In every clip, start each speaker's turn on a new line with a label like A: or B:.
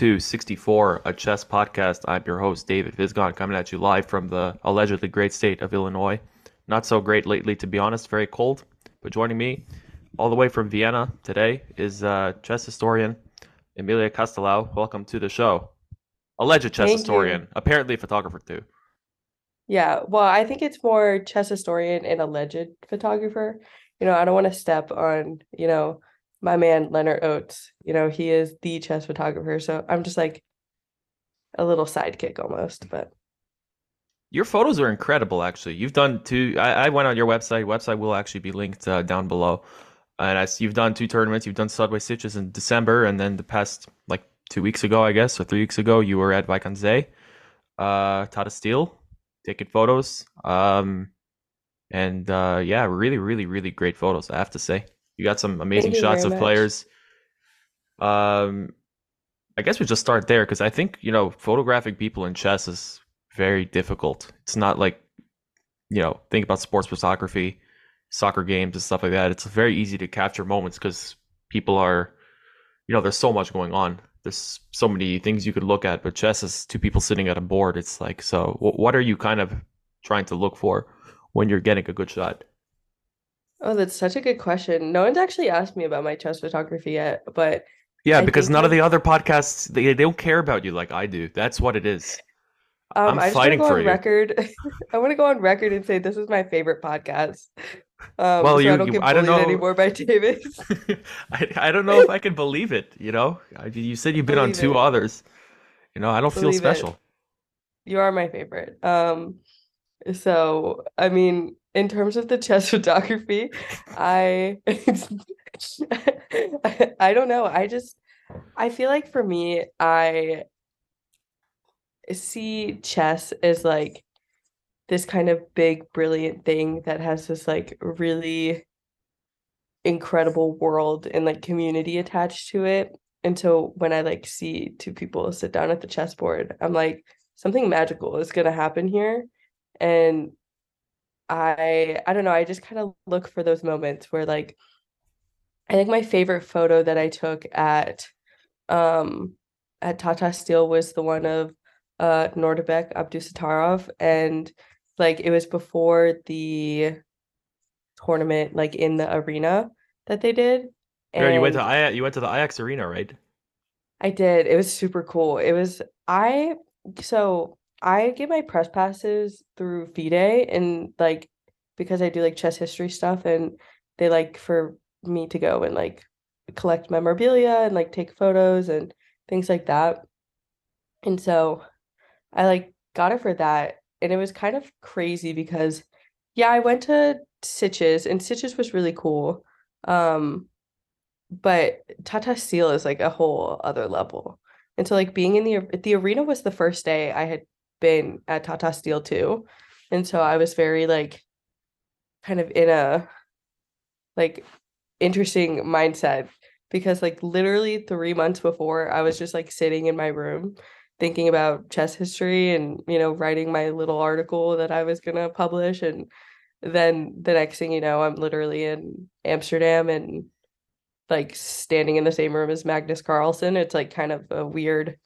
A: Welcome back to 64, a chess podcast. I'm your host, David Vizgon, coming at you live from the allegedly great state of Illinois. Not so great lately, to be honest, very cold. But joining me all the way from Vienna today is uh, chess historian Amelia Castelao. Welcome to the show. Alleged chess
B: Thank
A: historian,
B: you.
A: apparently photographer too.
B: Yeah, well, I think it's more chess historian and alleged photographer. You know, I don't want to step on, you know, my man Lennart Ootes. You know, he is the chess photographer, so I'm just like a little sidekick almost, but
A: Your photos are incredible, actually. You've done two. I, I went on your website. Website will actually be linked uh, down below. And I you've done two tournaments. You've done Sunway Sitges in December, and then the past like two weeks ago, I guess, or three weeks ago, you were at Wijk aan Zee, uh, Tata Steel, taking photos. Um, and uh, yeah, really, really, really great photos. I have to say, you got some amazing shots of
B: much.
A: players. Um, I guess we just start there because I think you know photographing people in chess is very difficult. It's not like you know think about sports photography, soccer games and stuff like that. It's very easy to capture moments because people are, you know, there's so much going on. There's so many things you could look at, but chess is two people sitting at a board. It's like so. What are you kind of trying to look for when you're getting a good shot?
B: Oh, that's such a good question. No one's actually asked me about my chess photography yet, but
A: Yeah,
B: I
A: because none of the other podcasts they, they don't care about you like I do. That's what it is.
B: um
A: I'm
B: I just want to
A: fighting
B: go
A: for
B: on
A: you.
B: record. I want to go on record and say this is my favorite podcast. Um,
A: Well,
B: so
A: you,
B: I don't
A: you I don't know.
B: anymore by David.
A: I, I don't know if I can believe it, you know? I, you said you've been on two
B: it.
A: others. You know, I don't feel
B: Believe it.
A: special.
B: You are my favorite. Um, so I mean, in terms of the chess photography, I I don't know. I just I feel like for me, I see chess as like this kind of big, brilliant thing that has this like really incredible world and like community attached to it. And so when I like see two people sit down at the chessboard, I'm like, something magical is gonna happen here. And I I don't know, I just kind of look for those moments where like I think my favorite photo that I took at um at Tata Steel was the one of uh Nodirbek Abdusattorov and like it was before the tournament like in the arena that they did
A: Yeah, you went to
B: and
A: I you went to the Ajax Arena, right?
B: I did. It was super cool. It was I so I get my press passes through FIDE and like because I do like chess history stuff and they like for me to go and like collect memorabilia and like take photos and things like that. And so I like got it for that and it was kind of crazy because yeah, I went to Sitges and Sitges was really cool. Um but Tata Steel is like a whole other level. And so like being in the the arena was the first day I had been at Tata Steel too. And so I was very like kind of in a like interesting mindset because like literally 3 months before I was just like sitting in my room thinking about chess history and you know writing my little article that I was going to publish and then the next thing you know I'm literally in Amsterdam and like standing in the same room as Magnus Carlsen. It's like kind of a weird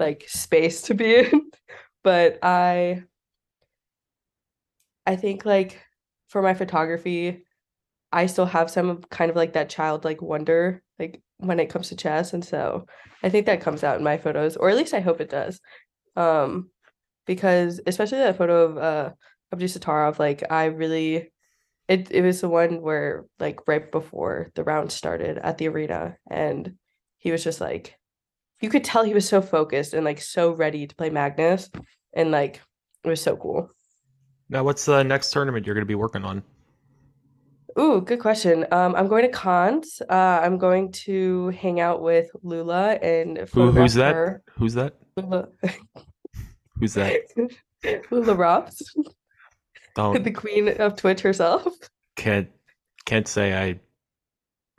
B: like space to be in. But I I think like for my photography, I still have some of kind of like that childlike wonder like when it comes to chess. And so I think that comes out in my photos, or at least I hope it does. Um because especially that photo of uh Abdusattorov, like I really it it was the one where like right before the round started at the arena and he was just like you could tell he was so focused and like so ready to play Magnus and like it was so cool.
A: Now, what's the next tournament you're going to be working on?
B: Ooh, good question. Um, I'm going to Cannes. Uh, I'm going to hang out with Lula and
A: Who who's that?
B: her.
A: Who's that?
B: Lula,
A: Who's that?
B: Lula Robs,
A: Don't
B: the queen of Twitch herself.
A: can't can't say I.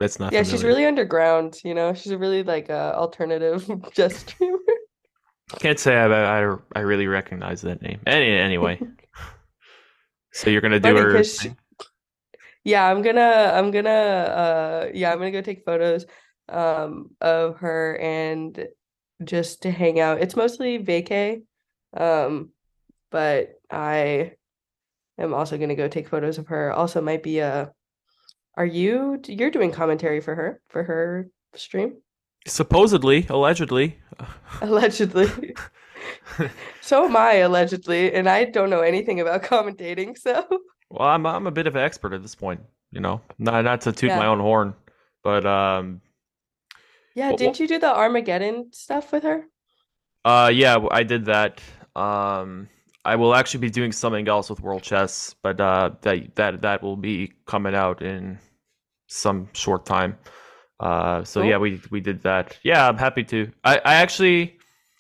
A: That's not
B: Yeah, she's really underground, you know. She's a really like uh, alternative chess streamer.
A: Can't say I, I I really recognize that name. Any anyway. So you're gonna do
B: Funny
A: her.
B: she- Yeah, I'm gonna I'm gonna uh yeah, I'm gonna go take photos. um of her and just to hang out. It's mostly vacay. Um, but I am also gonna go take photos of her. Also might be a are you you're doing commentary for her for her stream?
A: Supposedly, allegedly.
B: Allegedly. So am I allegedly, and I don't know anything about commentating, so
A: Well, I'm I'm a bit of an expert at this point, you know. Not not to toot
B: yeah.
A: my own horn, but um
B: Yeah,
A: wh-
B: didn't you do the Armageddon stuff with her?
A: uh yeah, I did that. Um I will actually be doing something else with World Chess, but uh that that that will be coming out in some short time. Uh so yeah, we we did that. Yeah, I'm happy to. I I actually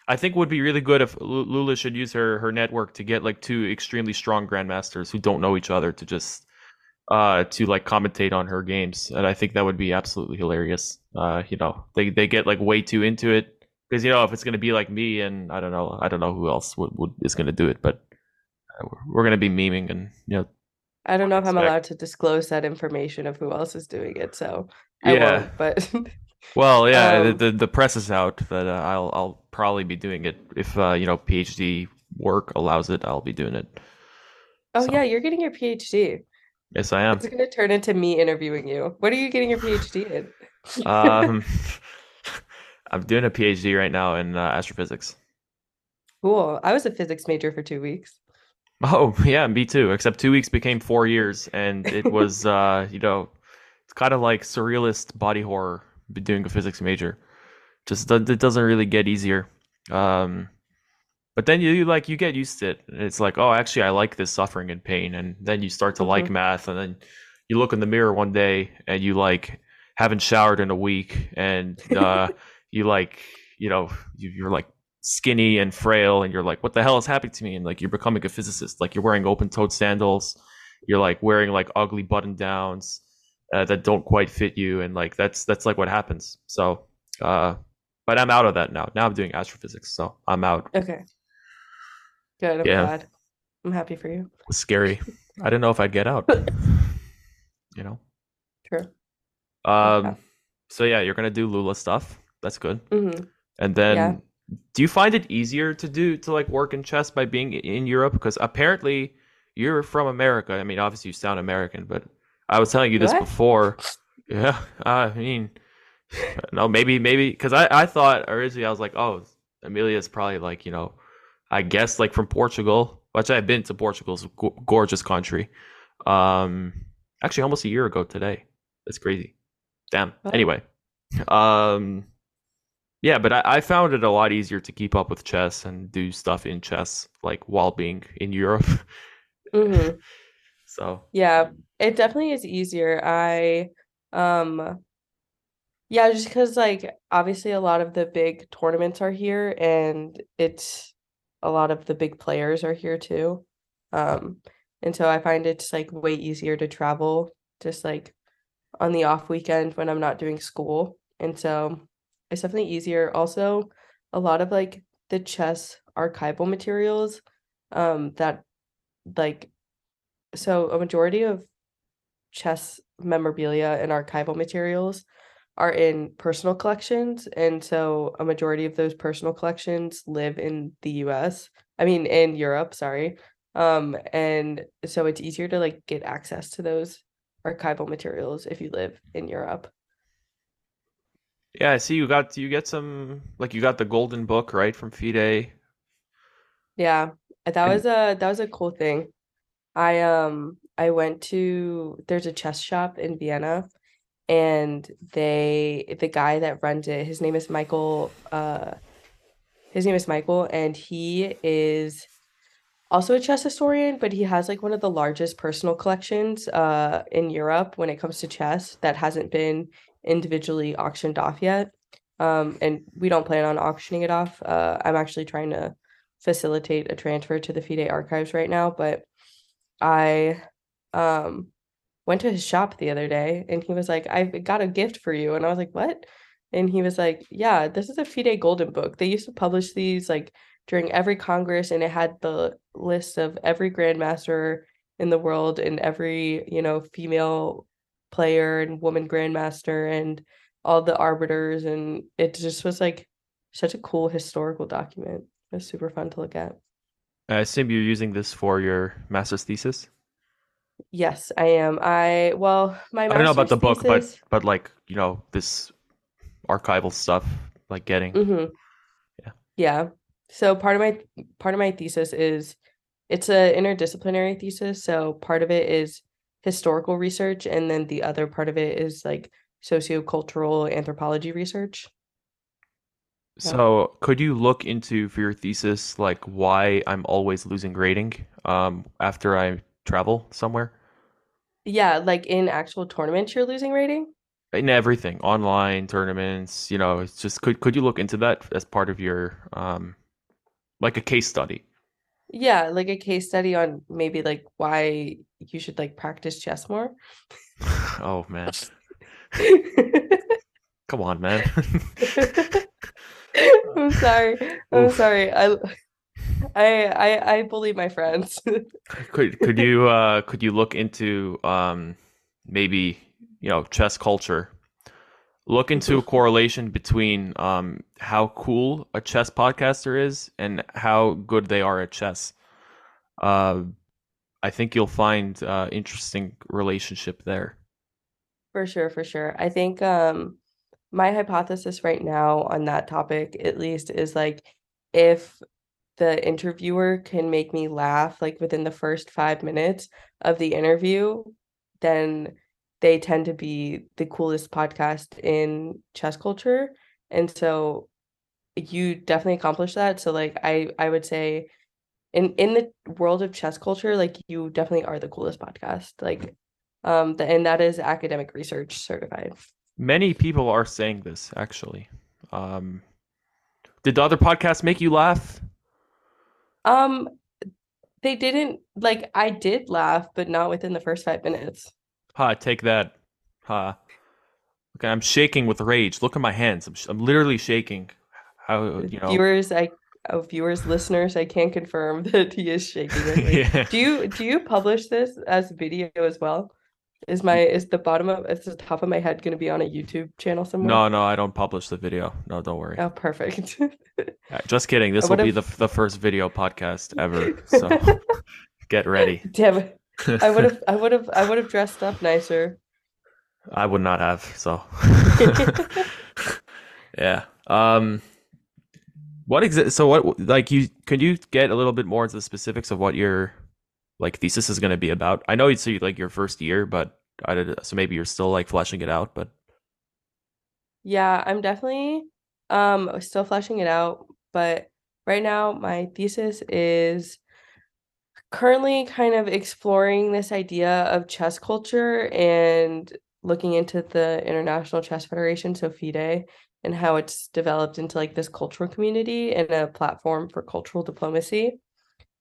A: I think would be really good if Lu- Lula should use her her network to get like two extremely strong grandmasters who don't know each other to just uh to like commentate on her games and i think that would be absolutely hilarious uh you know they they get like way too into it because you know if it's going to be like me and i don't know i don't know who else would, would is going to do it but uh, we're, going to be memeing and you know
B: I don't know if I'm allowed to disclose that information of who else is doing it, so I
A: yeah
B: won't, but
A: well yeah the
B: um
A: the, the press is out that uh, i'll i'll probably be doing it if uh you know phd work allows it i'll be doing it
B: oh
A: so
B: yeah, you're getting your PhD.
A: yes i am
B: It's gonna turn into me interviewing you. What are you getting your PhD in?
A: um i'm doing a phd right now in uh, astrophysics
B: Cool. I was a physics major for two weeks.
A: Oh, yeah, me too. Except two weeks became four years, and it was, uh, you know, it's kind of like surrealist body horror doing a physics major. Just it doesn't really get easier. Um, but then you, like you get used to it. It's like, oh, actually, I like this suffering and pain, and then you start to like
B: hmm
A: math, and then you look in the mirror one day and you like haven't showered in a week, and uh, you like, you know, you, you're like skinny and frail and you're like what the hell is happening to me? And like you're becoming a physicist. Like you're wearing open-toed sandals. You're like wearing like ugly button downs uh, that don't quite fit you. And like that's that's like what happens. So uh but i'm out of that now. Now i'm doing astrophysics so i'm out.
B: Okay, good. I'm
A: yeah.
B: glad. I'm happy for you.
A: it was scary. I didn't know if i'd get out you know?
B: True.
A: um
B: Okay.
A: so yeah you're gonna do lula stuff that's good
B: hmm
A: And
B: Yeah.
A: then, do you find it easier to do to like work in chess by being in Europe? Because apparently you're from America. I mean, obviously you sound American, but I was telling you this
B: What?
A: before. Yeah, I mean, no, maybe, maybe because I I thought originally I was like, oh, Amelia's probably like you know, I guess like from Portugal, which I've been to Portugal. It's a go- gorgeous country. Um, actually, almost a year ago today. That's crazy. Damn.
B: Oh.
A: Anyway, um. Yeah, but I, I found it a lot easier to keep up with chess and do stuff in chess, like while being in Europe.
B: hmm
A: so
B: Yeah, it definitely is easier. I um yeah, just because like obviously a lot of the big tournaments are here and it's a lot of the big players are here too. Um and so I find it's like way easier to travel just like on the off weekend when I'm not doing school. And so it's definitely easier. Also, a lot of like the chess archival materials um that like so a majority of chess memorabilia and archival materials are in personal collections, and so a majority of those personal collections live in the US. I mean, in Europe, sorry. Um, and so it's easier to like get access to those archival materials if you live in Europe.
A: Yeah, I see you got you get some like you got the golden book right from FIDE,
B: Yeah, that was a that was a cool thing. I um I went to there's a chess shop in Vienna and they the guy that runs it, his name is Michael uh his name is Michael and he is also a chess historian, but he has like one of the largest personal collections uh in Europe when it comes to chess that hasn't been individually auctioned off yet. Um and we don't plan on auctioning it off. Uh I'm actually trying to facilitate a transfer to the FIDE archives right now, but I um went to his shop the other day and he was like, I've got a gift for you. And I was like, What? And he was like, Yeah, this is a FIDE Golden Book. They used to publish these like during every Congress and it had the list of every grandmaster in the world and every, you know, female player and woman grandmaster and all the arbiters and it just was like such a cool historical document. It was super fun to look at.
A: I assume you're using this for your master's thesis.
B: Yes, I am. I well, my
A: I don't know about the
B: master's
A: book, but but like you know this archival stuff, like getting
B: Mm-hmm.
A: yeah.
B: Yeah. So part of my part of my thesis is it's a interdisciplinary thesis. So part of it is historical research, and then the other part of it is like sociocultural anthropology research.
A: So could you look into for your thesis like why I'm always losing grading um after I travel somewhere?
B: Yeah, like in actual tournaments, you're losing rating.
A: In everything, online tournaments, you know, it's just could could you look into that as part of your um like a case study?
B: Yeah, like a case study on maybe like why you should like practice chess more.
A: Oh man. Come on, man.
B: I'm sorry. I'm
A: Oof.
B: sorry. I I I I bully my friends.
A: Could could you uh could you look into um maybe, you know, chess culture? Look into a correlation between um how cool a chess podcaster is and how good they are at chess. Uh I think you'll find uh interesting relationship there.
B: For sure, for sure. I think um my hypothesis right now on that topic at least is like if the interviewer can make me laugh like within the first five minutes of the interview, then they tend to be the coolest podcast in chess culture. And so you definitely accomplished that. So like I I would say in in the world of chess culture, like you definitely are the coolest podcast. Like um the, and that is academic research certified.
A: Many people are saying this actually. Um did the other podcast make you laugh?
B: Um they didn't like I did laugh, but not within the first five minutes.
A: Ha, take that. Ha. Okay, I'm shaking with rage. Look at my hands. I'm, sh- I'm literally shaking. How, you know?
B: Viewers, I oh, viewers, listeners, I can confirm that he is shaking.
A: Yeah.
B: Do you do you publish this as video as well? Is my is the bottom of is the top of my head going to be on a YouTube channel somewhere?
A: No, no, I don't publish the video. No, don't worry.
B: Oh, perfect.
A: Uh, Just kidding. This will be the the first video podcast ever. So get ready.
B: Damn it. I would have I would have I would have dressed up nicer.
A: I would not have. So yeah. Um. What exa- So what? Like you? Could you get a little bit more into the specifics of what your like thesis is going to be about? I know it's like your first year, but I did, so maybe you're still like fleshing it out. But
B: Yeah, I'm definitely um still fleshing it out, but right now my thesis is currently kind of exploring this idea of chess culture and looking into the International Chess Federation, so FIDE, and how it's developed into like this cultural community and a platform for cultural diplomacy.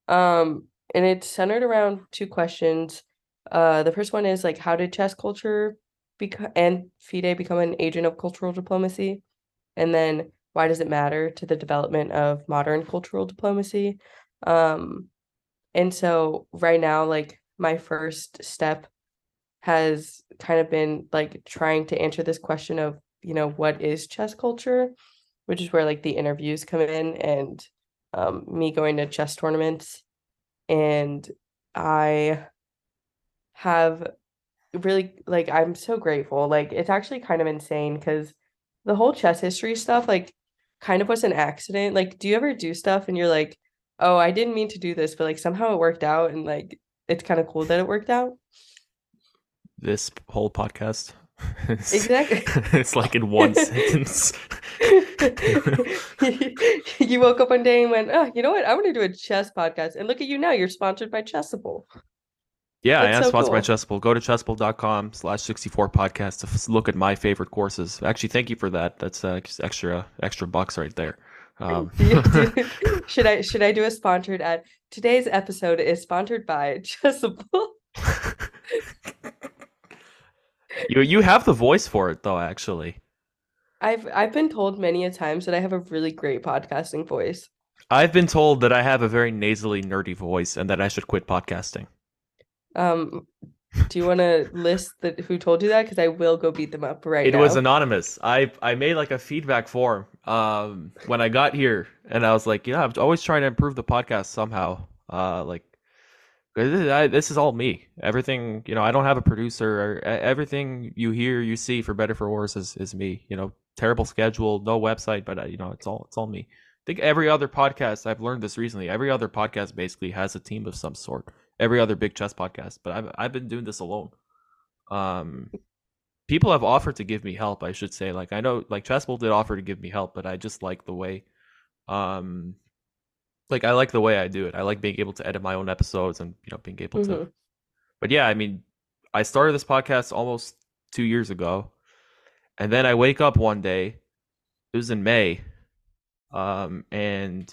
B: Um, and it's centered around two questions. Uh, the first one is like, how did chess culture become and FIDE become an agent of cultural diplomacy? And then why does it matter to the development of modern cultural diplomacy? Um, and so right now, like my first step has kind of been like trying to answer this question of, you know, what is chess culture, which is where like the interviews come in and um, me going to chess tournaments. And I have really like I'm so grateful. Like it's actually kind of insane because the whole chess history stuff like kind of was an accident. Like, do you ever do stuff and you're like, oh, I didn't mean to do this, but like somehow it worked out and like it's kind of cool that it worked out?
A: this whole podcast, it's,
B: Exactly.
A: it's like in one sentence.
B: You woke up one day and went, oh, you know what? I want to do a chess podcast. And look at you now, you're sponsored by Chessable.
A: Yeah, I am
B: so
A: sponsored by
B: cool.
A: Chessable. Go to chessable.com slash 64 podcast to look at my favorite courses. Actually, thank you for that. That's uh, extra extra bucks right there. Um,
B: Do you- do- should I should I do a sponsored ad? Today's episode is sponsored by Chessable.
A: you you have the voice for it though, actually.
B: I've I've been told many a times that I have a really great podcasting voice.
A: I've been told that I have a very nasally nerdy voice and that I should quit podcasting.
B: Um, Do you want to list the who told you that? Because I will go beat them up right
A: It
B: now.
A: It was anonymous. I I made like a feedback form um when I got here, and I was like, yeah, I'm always trying to improve the podcast somehow. Uh, like this, I, this is all me. Everything, you know, I don't have a producer. Or, everything you hear, you see, for better for worse, is is me. You know, terrible schedule, no website, but uh, you know, it's all it's all me. I think every other podcast I've learned this recently. Every other podcast basically has a team of some sort. Every other big chess podcast, but I've I've been doing this alone. Um, people have offered to give me help i should say like i know like Chessable did offer to give me help but i just like the way um like i like the way i do it i like being able to edit my own episodes and you know being able to
B: Mhm.
A: but yeah i mean i started this podcast almost two years ago and then i wake up one day it was in may um and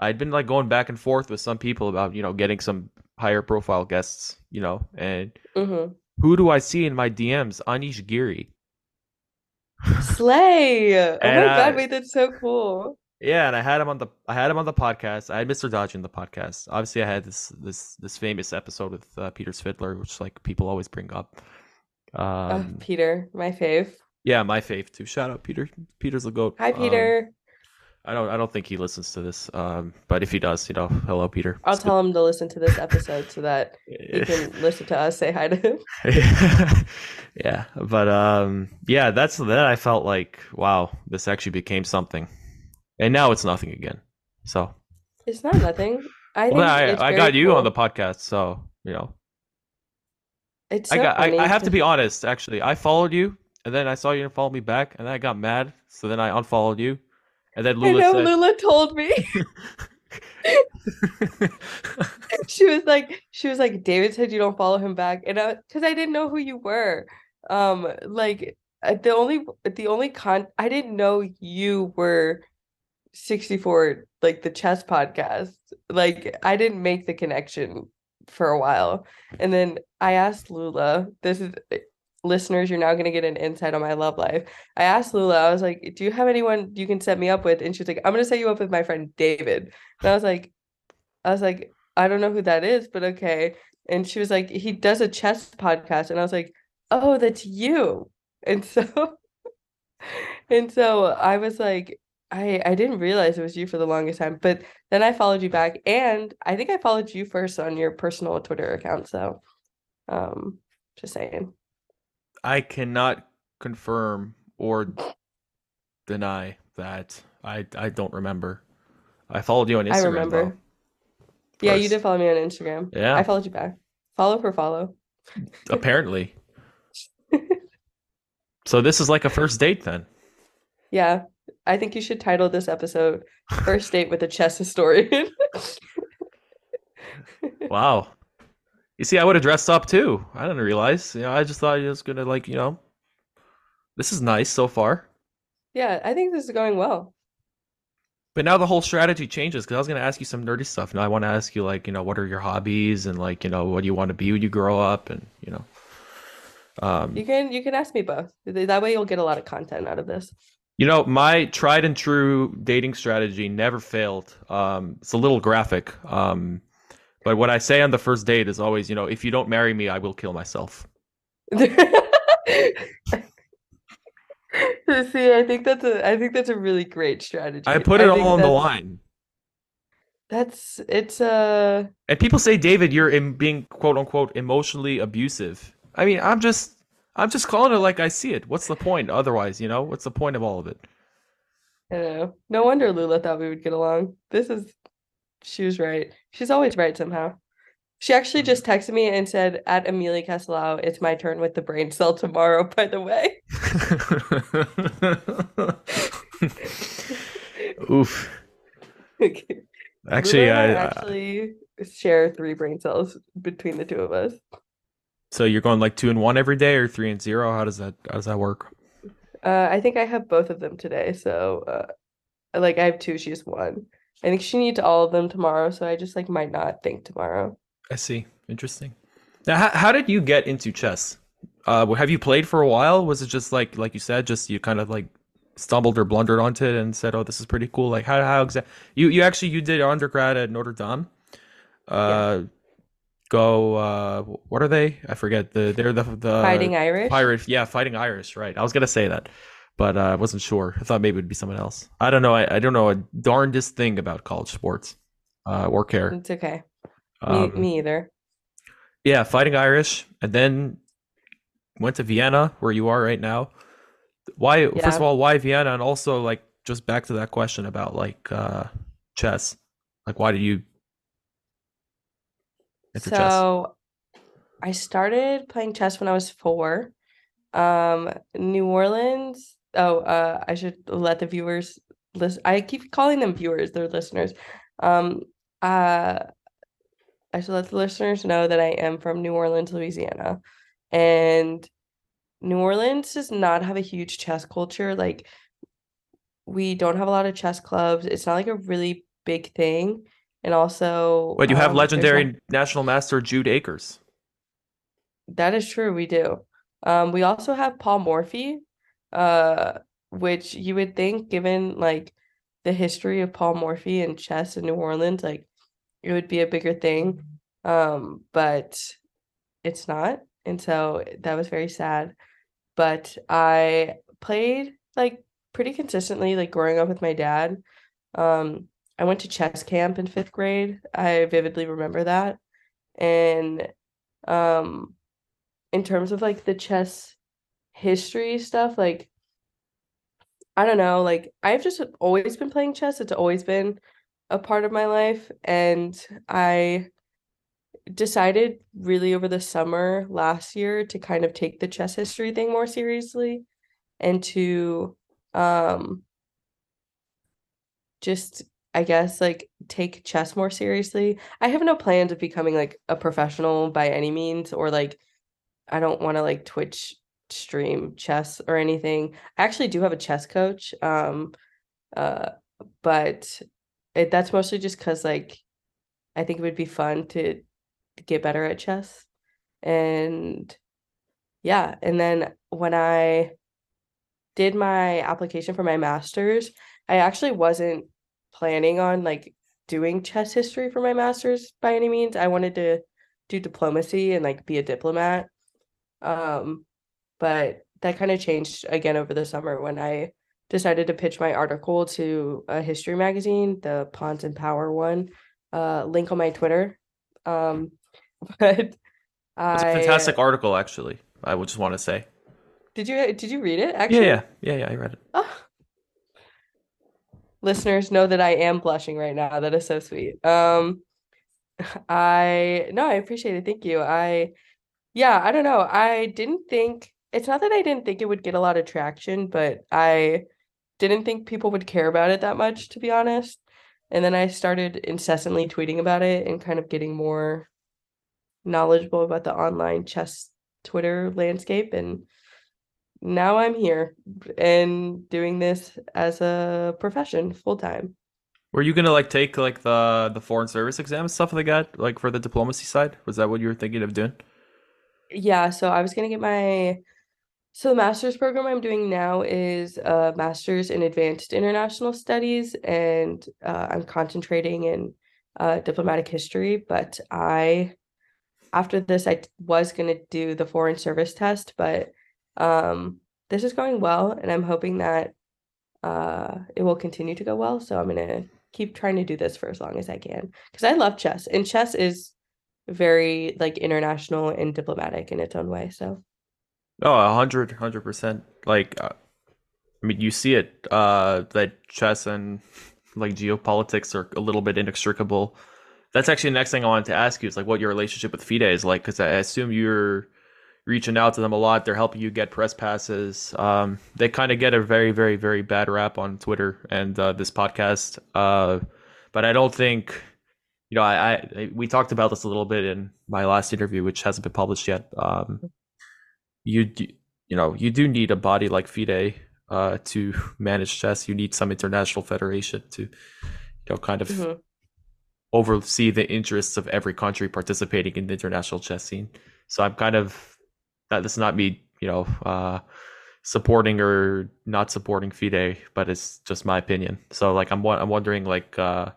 A: i'd been like going back and forth with some people about you know getting some higher profile guests you know and
B: Mhm.
A: who do i see in my dms anish giri
B: Slay! Oh my god,
A: uh,
B: wait, that's so cool.
A: Yeah, and I had him on the I had him on the podcast. I had Mr. Dodge in the podcast. Obviously, I had this this this famous episode with uh, Peter Svidler, which like people always bring up.
B: Uh,
A: Um,
B: Peter, my fave.
A: yeah, my fave too. Shout out Peter. Peter's a goat.
B: Hi,
A: Um,
B: Peter.
A: I don't I don't think he listens to this. Um, but if he does, you know, hello Peter.
B: I'll
A: It's
B: tell him to listen to this episode so that he can listen to us say hi to him.
A: yeah, but um, yeah, that's then I felt like wow, this actually became something, and now it's nothing again. So
B: It's not nothing. I think
A: well, I, I got you
B: cool.
A: on the podcast, so you know.
B: It's
A: I got. I, I have to be honest. Actually, I followed you, and then I saw you didn't follow me back, and then I got mad. So then I unfollowed you, and then
B: I
A: Lula
B: know
A: said,
B: Lula told me. she was like, she was like, David said you don't follow him back, and I, because I didn't know who you were. Um, like uh, the only, the only con, I didn't know you were 64, like the chess podcast. Like I didn't make the connection for a while, and then I asked Lula. This is listeners, you're now gonna get an insight on my love life. I asked Lula, I was like, "Do you have anyone you can set me up with?" And she was like, "I'm gonna set you up with my friend David." And I was like, I was like, I don't know who that is, but okay. And she was like, he does a chess podcast, and I was like, oh, that's you. And so, and so I was like, I I didn't realize it was you for the longest time, but then I followed you back, and I think I followed you first on your personal Twitter account. So, um, just saying.
A: I cannot confirm or deny that. I I don't remember. I followed you on Instagram.
B: I remember.
A: though,
B: Yeah, you did follow me on Instagram.
A: Yeah.
B: I followed you back. Follow for follow.
A: Apparently. so this is like a first date then.
B: Yeah, I think you should title this episode First Date with a Chess Historian.
A: Wow. You see, I would have dressed up too. I didn't realize. You know, I just thought you was gonna like, you know, this is nice so far.
B: Yeah, I think this is going well.
A: But now the whole strategy changes because I was gonna ask you some nerdy stuff. Now I want to ask you like, you know, what are your hobbies and like, you know, what do you want to be when you grow up and you know. Um,
B: You can you can ask me both. That way you'll get a lot of content out of this.
A: You know, my tried and true dating strategy never failed. Um, it's a little graphic. Um, but what I say on the first date is always, you know, if you don't marry me, I will kill myself.
B: See, I think that's a I think that's a really great strategy.
A: I put it
B: think
A: all on the line.
B: That's it's uh
A: And people say, David, you're in being quote unquote emotionally abusive. I mean, I'm just, I'm just calling it like I see it. What's the point otherwise? You know, what's the point of all of it?
B: I don't know. No wonder Lula thought we would get along. This is she was right. She's always right somehow. She actually
A: Mm.
B: just texted me and said, at Amelia Castelao, it's my turn with the brain cell tomorrow, by the way.
A: Oof.
B: Okay.
A: Actually, I, I
B: actually share three brain cells between the two of us.
A: so you're going like two and one every day or three and zero? How does that, how does that work?
B: Uh, I think I have both of them today. So, uh, like I have two, she has one. I think she needs all of them tomorrow, so I just like might not think tomorrow.
A: I see. Interesting. Now, how, how did you get into chess? Uh, have you played for a while? Was it just like, like you said, just you kind of like stumbled or blundered onto it and said, "Oh, this is pretty cool." Like, how how exactly you you actually you did undergrad at Notre Dame. Uh, go. Uh, what are they? I forget. The they're the the
B: Fighting Irish.
A: pirate. Yeah, fighting Irish. Right. I was gonna say that, but uh, I wasn't sure. I thought maybe it'd be someone else. I don't know. I, I don't know a darndest thing about college sports uh, or care.
B: It's okay. Me,
A: Um,
B: me either.
A: yeah, fighting Irish, and then went to Vienna, where you are right now. Why? First of all, why Vienna, and also like just back to that question about like uh, chess. Like, why did you enter chess?
B: So I started playing chess when I was four. Um, New Orleans. Oh, uh, I should let the viewers listen. I keep calling them viewers, they're listeners. Um, uh, I should let the listeners know that I am from New Orleans, Louisiana. And New Orleans does not have a huge chess culture. Like, we don't have a lot of chess clubs. It's not like a really big thing. And also,
A: But you have
B: um, there's not-
A: legendary national master Jude Acers.
B: That is true, we do. Um, we also have Paul Morphy, uh, which you would think, given like the history of Paul Morphy and chess in New Orleans, like it would be a bigger thing. Um, but it's not. And so that was very sad. But I played like pretty consistently, like growing up with my dad. Um, I went to chess camp in fifth grade. I vividly remember that. And um in terms of like the chess history stuff, like I don't know, like I've just always been playing chess. It's always been a part of my life, and I decided really over the summer last year to kind of take the chess history thing more seriously and to um just I guess like take chess more seriously. I have no plans of becoming like a professional by any means or like I don't want to like Twitch stream chess or anything. I actually do have a chess coach. Um uh but it, that's mostly just cuz like I think it would be fun to get better at chess. And yeah, and then when I did my application for my master's, I actually wasn't planning on like doing chess history for my master's by any means. I wanted to do diplomacy and like be a diplomat. Um, but that kind of changed again over the summer when I decided to pitch my article to a history magazine, the Pawns and Power one. Uh, link on my Twitter. Um, but
A: It's a fantastic article, actually. I would just want to say.
B: did you did you read it
A: Yeah,
B: actually?
A: yeah, yeah, yeah. I read it.
B: Oh. Listeners know that I am blushing right now. That is so sweet. Um, I no, I appreciate it. Thank you. I yeah, I don't know. I didn't think it's not that I didn't think it would get a lot of traction, but I didn't think people would care about it that much, to be honest. And then I started incessantly tweeting about it and kind of getting more knowledgeable about the online chess Twitter landscape. And now I'm here and doing this as a profession full time.
A: Were you gonna like take like the the foreign service exam and stuff like got like for the diplomacy side? Was that what you were thinking of doing?
B: Yeah, so I was gonna get my so the master's program I'm doing now is a master's in advanced international studies, and uh, I'm concentrating in uh, diplomatic history. But I, after this, I was gonna do the foreign service test, but um, this is going well, and I'm hoping that uh, it will continue to go well. So I'm gonna keep trying to do this for as long as I can because I love chess, and chess is very like international and diplomatic in its own way. So.
A: Oh, a hundred, hundred percent. Like, uh, I mean, you see it uh, that chess and like geopolitics are a little bit inextricable. That's actually the next thing I wanted to ask you is like what your relationship with FIDE is like, because I assume you're reaching out to them a lot. They're helping you get press passes. Um, they kind of get a very, very, very bad rap on Twitter and uh, this podcast. Uh, but I don't think, you know, I, I we talked about this a little bit in my last interview, which hasn't been published yet. Um, you do, you know you do need a body like FIDE uh, to manage chess. You need some international federation to you know kind of
B: Mhm.
A: oversee the interests of every country participating in the international chess scene. So I'm kind of that this not me you know uh, supporting or not supporting FIDE, but it's just my opinion. So like I'm I'm wondering like uh,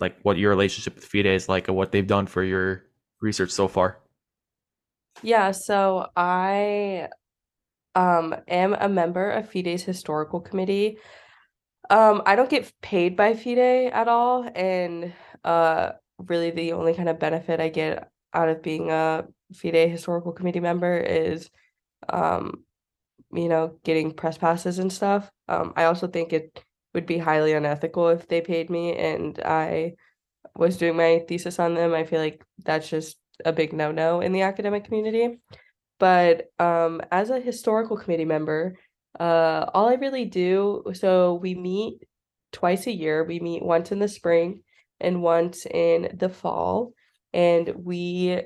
A: like what your relationship with FIDE is like and what they've done for your research so far?
B: Yeah, so I um am a member of FIDE's historical committee. Um, I don't get paid by FIDE at all, and uh really the only kind of benefit I get out of being a FIDE historical committee member is um you know, getting press passes and stuff. Um, I also think it would be highly unethical if they paid me and I was doing my thesis on them. I feel like that's just a big no-no in the academic community. But um, as a historical committee member, uh, all I really do, so we meet twice a year. We meet once in the spring and once in the fall, and we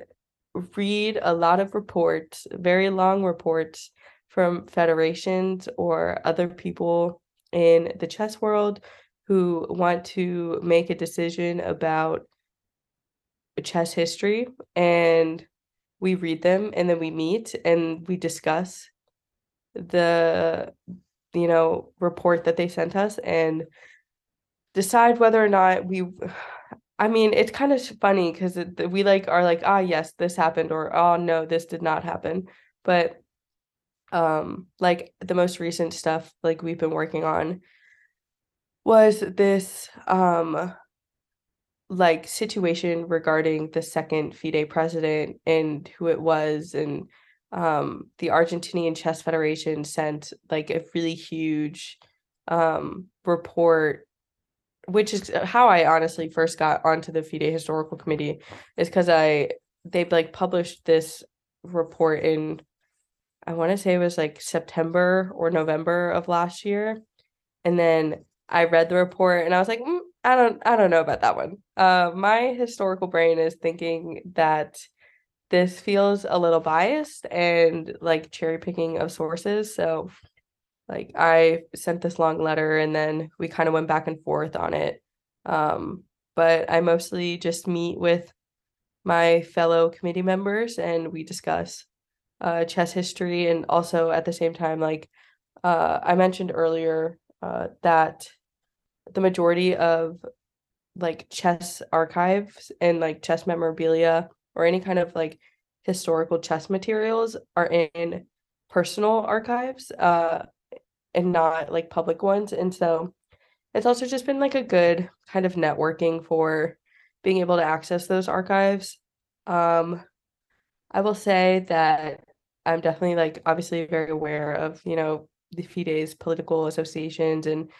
B: read a lot of reports, very long reports from federations or other people in the chess world who want to make a decision about chess history and we read them and then we meet and we discuss the you know report that they sent us and decide whether or not we I mean it's kind of funny because we like are like ah yes this happened or oh no this did not happen but um like the most recent stuff like we've been working on was this um like situation regarding the second FIDE president and who it was and um the Argentinian Chess Federation sent like a really huge um report which is how I honestly first got onto the FIDE historical committee is because I they like published this report in I want to say it was like September or November of last year. And then I read the report and I was like, mm, I don't I don't know about that one. Uh, my historical brain is thinking that this feels a little biased and like cherry picking of sources. So like I sent this long letter and then we kind of went back and forth on it. Um, but I mostly just meet with my fellow committee members and we discuss uh, chess history and also at the same time like uh, i mentioned earlier uh, that the majority of like chess archives and like chess memorabilia or any kind of like historical chess materials are in personal archives uh and not like public ones. And so it's also just been like a good kind of networking for being able to access those archives. Um i will say that I'm definitely like obviously very aware of, you know, the FIDE's political associations and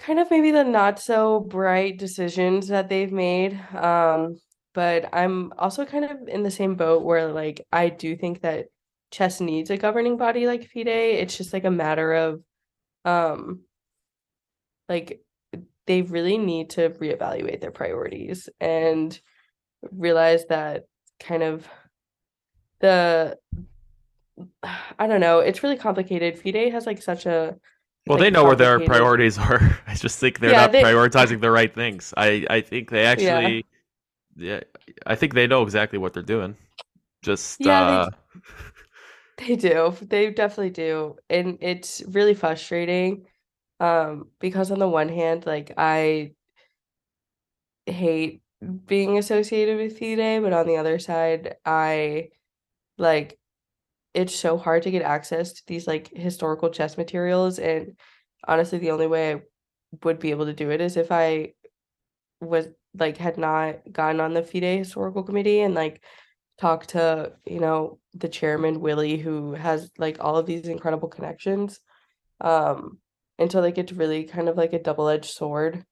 B: kind of maybe the not so bright decisions that they've made. Um, but I'm also kind of in the same boat where like I do think that chess needs a governing body like FIDE. It's just like a matter of um like they really need to reevaluate their priorities and realize that kind of the I don't know. It's really complicated. FIDE has like such a
A: well, like, they know where their priorities are. I just think they're yeah, not they... prioritizing the right things. I I think they actually, yeah. yeah, I think they know exactly what they're doing. Just yeah, uh...
B: they, they do. They definitely do, and it's really frustrating. Um, because on the one hand, like I hate being associated with FIDE, but on the other side, I like it's so hard to get access to these like historical chess materials and honestly the only way I would be able to do it is if I was like had not gotten on the FIDE historical committee and like talked to, you know, the chairman Willy who has like all of these incredible connections. Um and so like it's really kind of like a double-edged sword.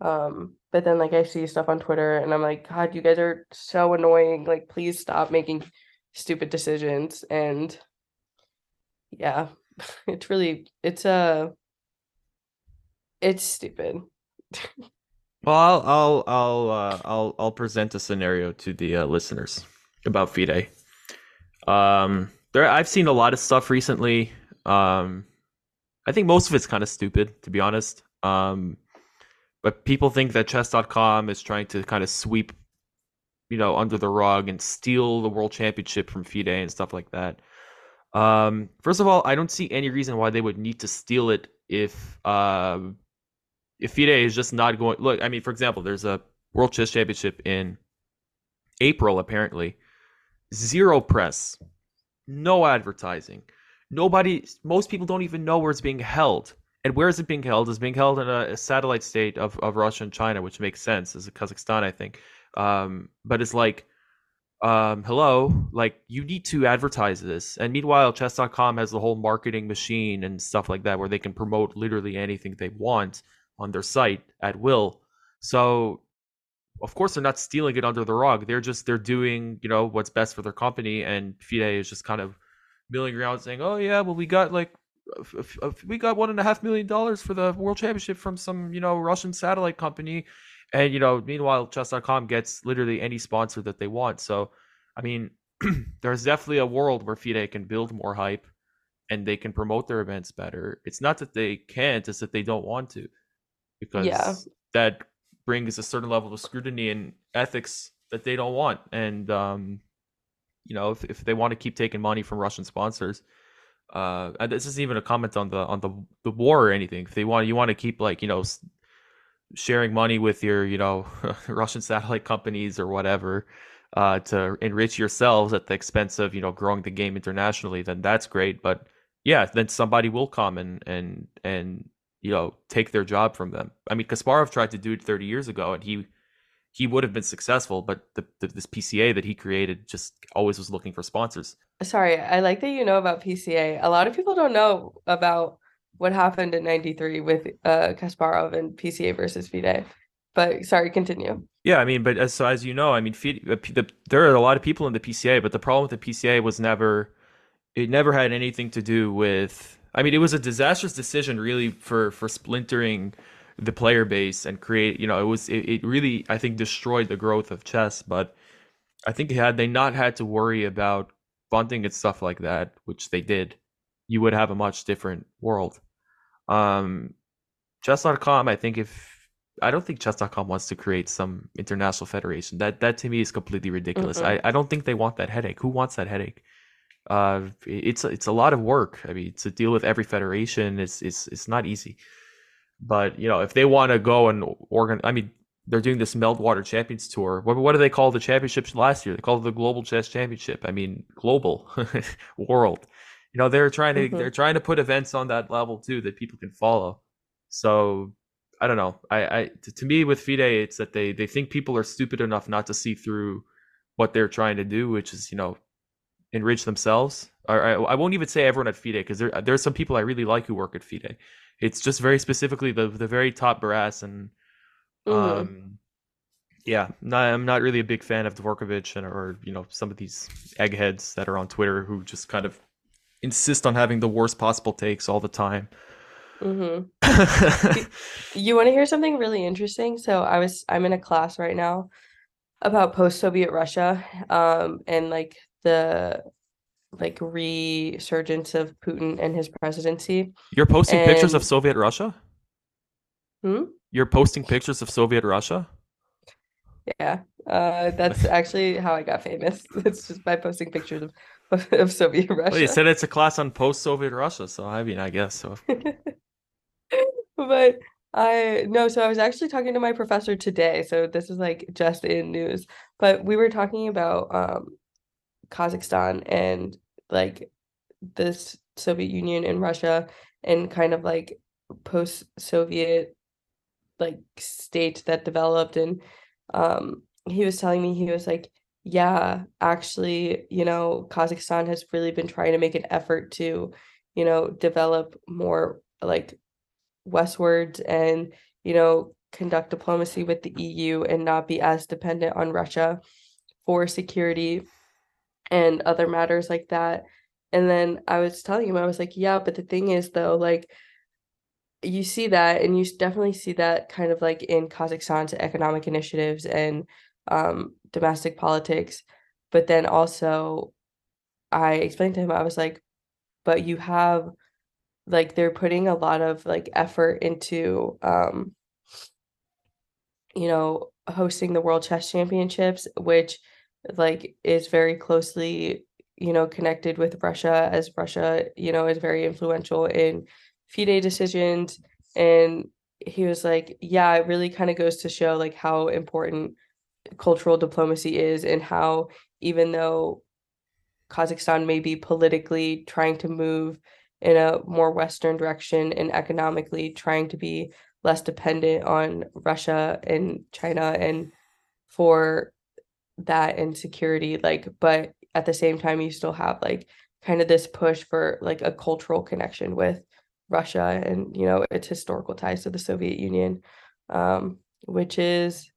B: Um but then like I see stuff on Twitter and I'm like, God, you guys are so annoying. Like please stop making stupid decisions and yeah it's really it's a uh, it's stupid.
A: Well i'll i'll i'll uh, i'll i'll present a scenario to the uh, listeners about fide um there i've seen a lot of stuff recently. Um i think most of it's kind of stupid to be honest. Um but people think that chess.com is trying to kind of sweep you know, under the rug and steal the world championship from FIDE and stuff like that. Um, first of all, I don't see any reason why they would need to steal it if uh, if FIDE is just not going. Look, I mean, for example, there's a world chess championship in April, apparently. Zero press, no advertising. Nobody, most people don't even know where it's being held. And where is it being held? It's being held in a, a satellite state of, of Russia and China, which makes sense. Is Kazakhstan, I think. Um, but it's like, um, hello, like you need to advertise this. And meanwhile, chess.com has the whole marketing machine and stuff like that where they can promote literally anything they want on their site at will. So of course they're not stealing it under the rug. They're just they're doing, you know, what's best for their company and FIDE is just kind of milling around saying, "Oh yeah, well we got like we got one and a half million dollars for the world championship from some you know Russian satellite company, and you know meanwhile chess.com gets literally any sponsor that they want. So, I mean, there's definitely a world where FIDE can build more hype, and they can promote their events better. It's not that they can't; it's that they don't want to, because yeah. that brings a certain level of scrutiny and ethics that they don't want, and um, you know if, if they want to keep taking money from Russian sponsors uh and this isn't even a comment on the on the the war or anything if they want you want to keep like you know sharing money with your you know russian satellite companies or whatever uh to enrich yourselves at the expense of you know growing the game internationally then that's great but yeah then somebody will come and and and you know take their job from them i mean kasparov tried to do it 30 years ago and he he would have been successful, but the, the, this PCA that he created just always was looking for sponsors.
B: Sorry, I like that you know about PCA. A lot of people don't know about what happened in 93 with uh Kasparov and PCA versus FIDE. But sorry, continue.
A: Yeah, I mean, but as so as you know, I mean, FIDE, the, there are a lot of people in the PCA, but the problem with the PCA was never it never had anything to do with I mean, it was a disastrous decision really for for splintering the player base and create you know it was it, it really i think destroyed the growth of chess but i think had they not had to worry about bunting and stuff like that which they did you would have a much different world um chess.com i think if i don't think chess.com wants to create some international federation that that to me is completely ridiculous I, I don't think they want that headache who wants that headache uh it's it's a lot of work i mean to deal with every federation is it's it's not easy but you know, if they want to go and organ, I mean, they're doing this Meltwater Champions Tour. What, what do they call the championships last year? They called it the Global Chess Championship. I mean, global world. You know, they're trying to mm-hmm. they're trying to put events on that level too that people can follow. So I don't know. I, I to, to me with FIDE, it's that they they think people are stupid enough not to see through what they're trying to do, which is you know enrich themselves. Or I, I won't even say everyone at FIDE because there there's some people I really like who work at FIDE it's just very specifically the the very top brass and mm-hmm. um mm-hmm. yeah not, i'm not really a big fan of dvorkovich and or you know some of these eggheads that are on twitter who just kind of insist on having the worst possible takes all the time
B: mm-hmm. you want to hear something really interesting so i was i'm in a class right now about post-soviet russia um and like the like resurgence of Putin and his presidency.
A: You're posting and... pictures of Soviet Russia?
B: Hmm?
A: You're posting pictures of Soviet Russia?
B: Yeah. Uh, that's actually how I got famous. It's just by posting pictures of, of Soviet Russia. Well,
A: you said it's a class on post-Soviet Russia, so I mean, I guess so.
B: but I no, so I was actually talking to my professor today, so this is like just in news. But we were talking about um Kazakhstan and like this Soviet Union and Russia and kind of like post Soviet like state that developed and um he was telling me he was like yeah actually you know Kazakhstan has really been trying to make an effort to you know develop more like westwards and you know conduct diplomacy with the EU and not be as dependent on Russia for security and other matters like that. And then I was telling him, I was like, yeah, but the thing is, though, like, you see that, and you definitely see that kind of like in Kazakhstan's economic initiatives and um, domestic politics. But then also, I explained to him, I was like, but you have like they're putting a lot of like effort into um you know hosting the world chess championships which like is very closely you know connected with Russia as Russia you know is very influential in FIDE decisions and he was like yeah it really kind of goes to show like how important cultural diplomacy is and how even though Kazakhstan may be politically trying to move in a more Western direction and economically trying to be less dependent on Russia and China and for that and security, like, but at the same time, you still have like kind of this push for like a cultural connection with Russia and, you know, its historical ties to the Soviet Union, um, which is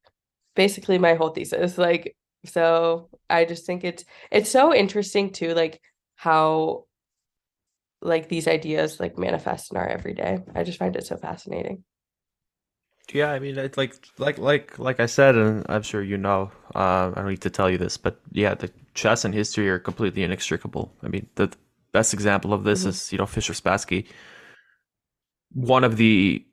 B: basically my whole thesis. Like, so I just think it's it's so interesting too, like how like these ideas like manifest in our everyday. I just find it so fascinating.
A: Yeah, I mean, it's like like like like I said, and I'm sure you know. Uh, I don't need to tell you this, but yeah, the chess and history are completely inextricable. I mean, the best example of this mm-hmm. is you know Fischer Spassky. One of the,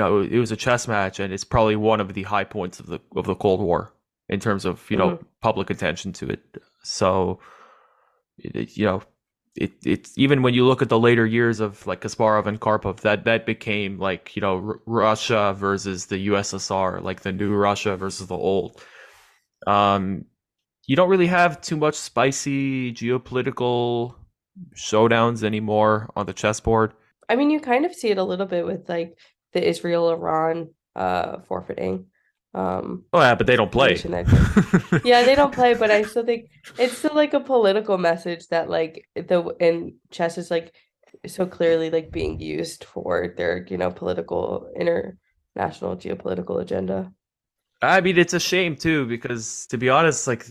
A: you know, it was a chess match, and it's probably one of the high points of the of the Cold War in terms of you know mm-hmm. public attention to it. So, it, you know, it it's even when you look at the later years of like Kasparov and Karpov, that that became like you know R- Russia versus the USSR, like the new Russia versus the old. Um, you don't really have too much spicy geopolitical showdowns anymore on the chessboard.
B: I mean, you kind of see it a little bit with like the Israel Iran uh forfeiting. Um,
A: oh yeah, but they don't play.
B: yeah, they don't play, but I still think it's still like a political message that like the and chess is like so clearly like being used for their you know political international geopolitical agenda.
A: I mean, it's a shame too because to be honest, like,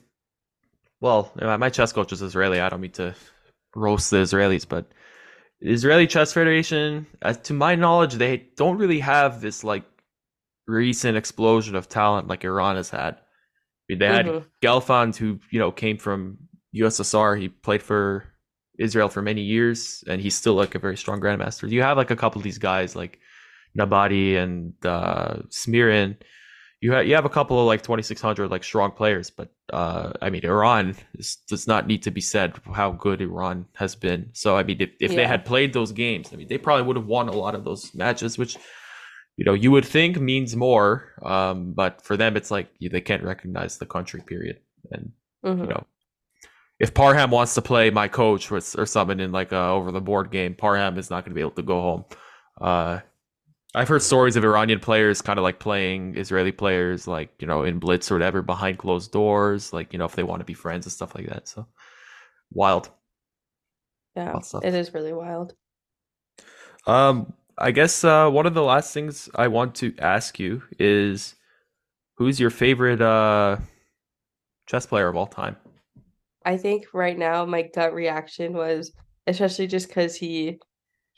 A: well, my chess coach is Israeli. I don't mean to roast the Israelis, but Israeli Chess Federation, to my knowledge, they don't really have this like recent explosion of talent like Iran has had. I mean, they had mm-hmm. Gelfand, who you know came from USSR. He played for Israel for many years, and he's still like a very strong grandmaster. You have like a couple of these guys like Nabaty and uh, Smirin. You have you have a couple of like twenty six hundred like strong players, but uh, I mean Iran is, does not need to be said how good Iran has been. So I mean, if, if yeah. they had played those games, I mean, they probably would have won a lot of those matches, which you know you would think means more um, but for them it's like they can't recognize the country period and mm-hmm. you know if parham wants to play my coach or, or something in like a over the board game parham is not going to be able to go home uh, i've heard stories of iranian players kind of like playing israeli players like you know in blitz or whatever behind closed doors like you know if they want to be friends and stuff like that so. Wild.
B: Yeah wild it is really wild.
A: Um I guess uh, one of the last things I want to ask you is who's your favorite uh, chess player of all time?
B: I think right now my gut reaction was especially just because he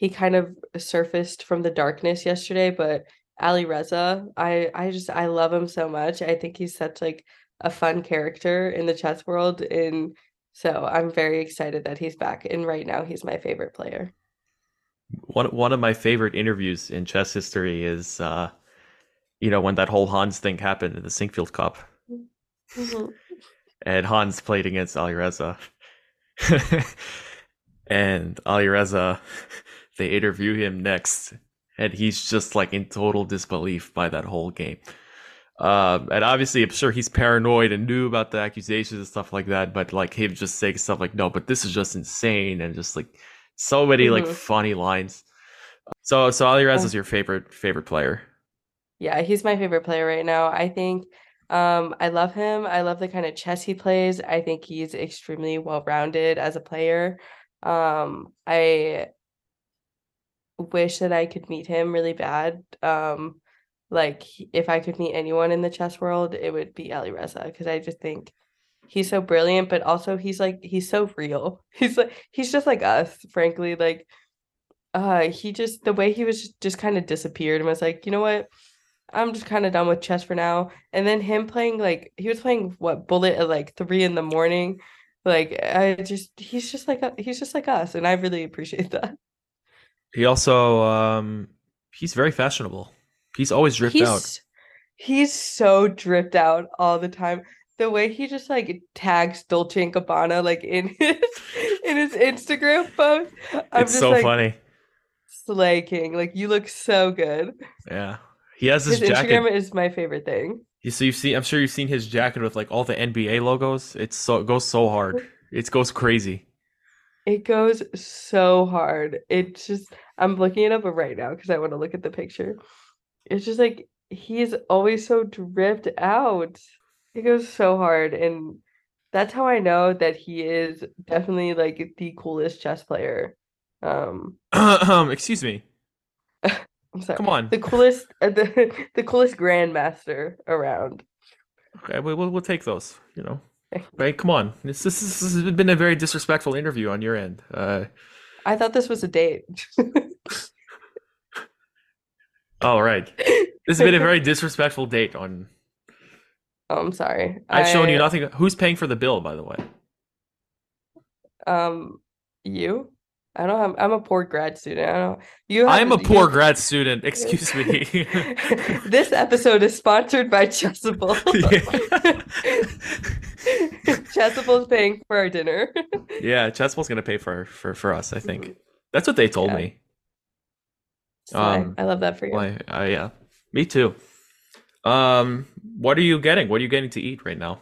B: he kind of surfaced from the darkness yesterday, but Alireza, I I just I love him so much. I think he's such like a fun character in the chess world and so I'm very excited that he's back and right now he's my favorite player
A: one one of my favorite interviews in chess history is uh you know when that whole Hans thing happened in the Sinquefield Cup. Mm-hmm. and Hans played against Alireza. and Alireza they interview him next and he's just like in total disbelief by that whole game. Um, and obviously, I'm sure he's paranoid and knew about the accusations and stuff like that. But like him just saying stuff like, "No, but this is just insane," and just like so many mm-hmm. like funny lines. So so Ali Rez is your favorite favorite player.
B: Yeah, he's my favorite player right now. I think um I love him. I love the kind of chess he plays. I think he's extremely well-rounded as a player. Um I wish that I could meet him really bad. Um like if I could meet anyone in the chess world, it would be Alireza because I just think he's so brilliant, but also he's like he's so real. He's like he's just like us, frankly. Like uh he just the way he was just, just kind of disappeared and was like, you know what? I'm just kind of done with chess for now. And then him playing like he was playing what bullet at like three in the morning. Like I just he's just like he's just like us, and I really appreciate that.
A: He also um he's very fashionable. He's always dripped
B: he's,
A: out.
B: He's so dripped out all the time the way he just like tags Dolce and Gabbana like in his in his Instagram post.
A: I'm it's just, so like, funny.
B: Slay King, like you look so good.
A: Yeah, he has
B: his
A: jacket.
B: Instagram is my favorite thing.
A: You so you've seen I'm sure you've seen his jacket with like all the NBA logos. It's so it goes so hard. It goes crazy.
B: It goes so hard. It's just I'm looking it up right now because I want to look at the picture. It's just like he's always so dripped out. It goes so hard, and that's how I know that he is definitely like the coolest chess player. Um,
A: um, excuse me.
B: I'm sorry.
A: Come on.
B: The coolest, uh, the the coolest grandmaster around.
A: Okay, we'll we'll, we'll take those. You know. Right, come on. This, this, this has been a very disrespectful interview on your end. Uh,
B: I thought this was a date.
A: all right. This has been a very disrespectful date on.
B: Oh, I'm sorry.
A: I've shown you nothing. Who's paying for the bill, by the way?
B: Um, you? I don't have. I'm a poor grad student. I don't. You.
A: I'm a poor
B: you-
A: grad student. Excuse me.
B: this episode is sponsored by Chessable. Chessable is paying for our dinner.
A: yeah, Chessable's gonna pay for for for us. I think that's what they told
B: Yeah.
A: me.
B: So I-
A: Um,
B: I love that for you.
A: Why? Uh, yeah, me too. Um, what are you getting? What are you getting to eat right now?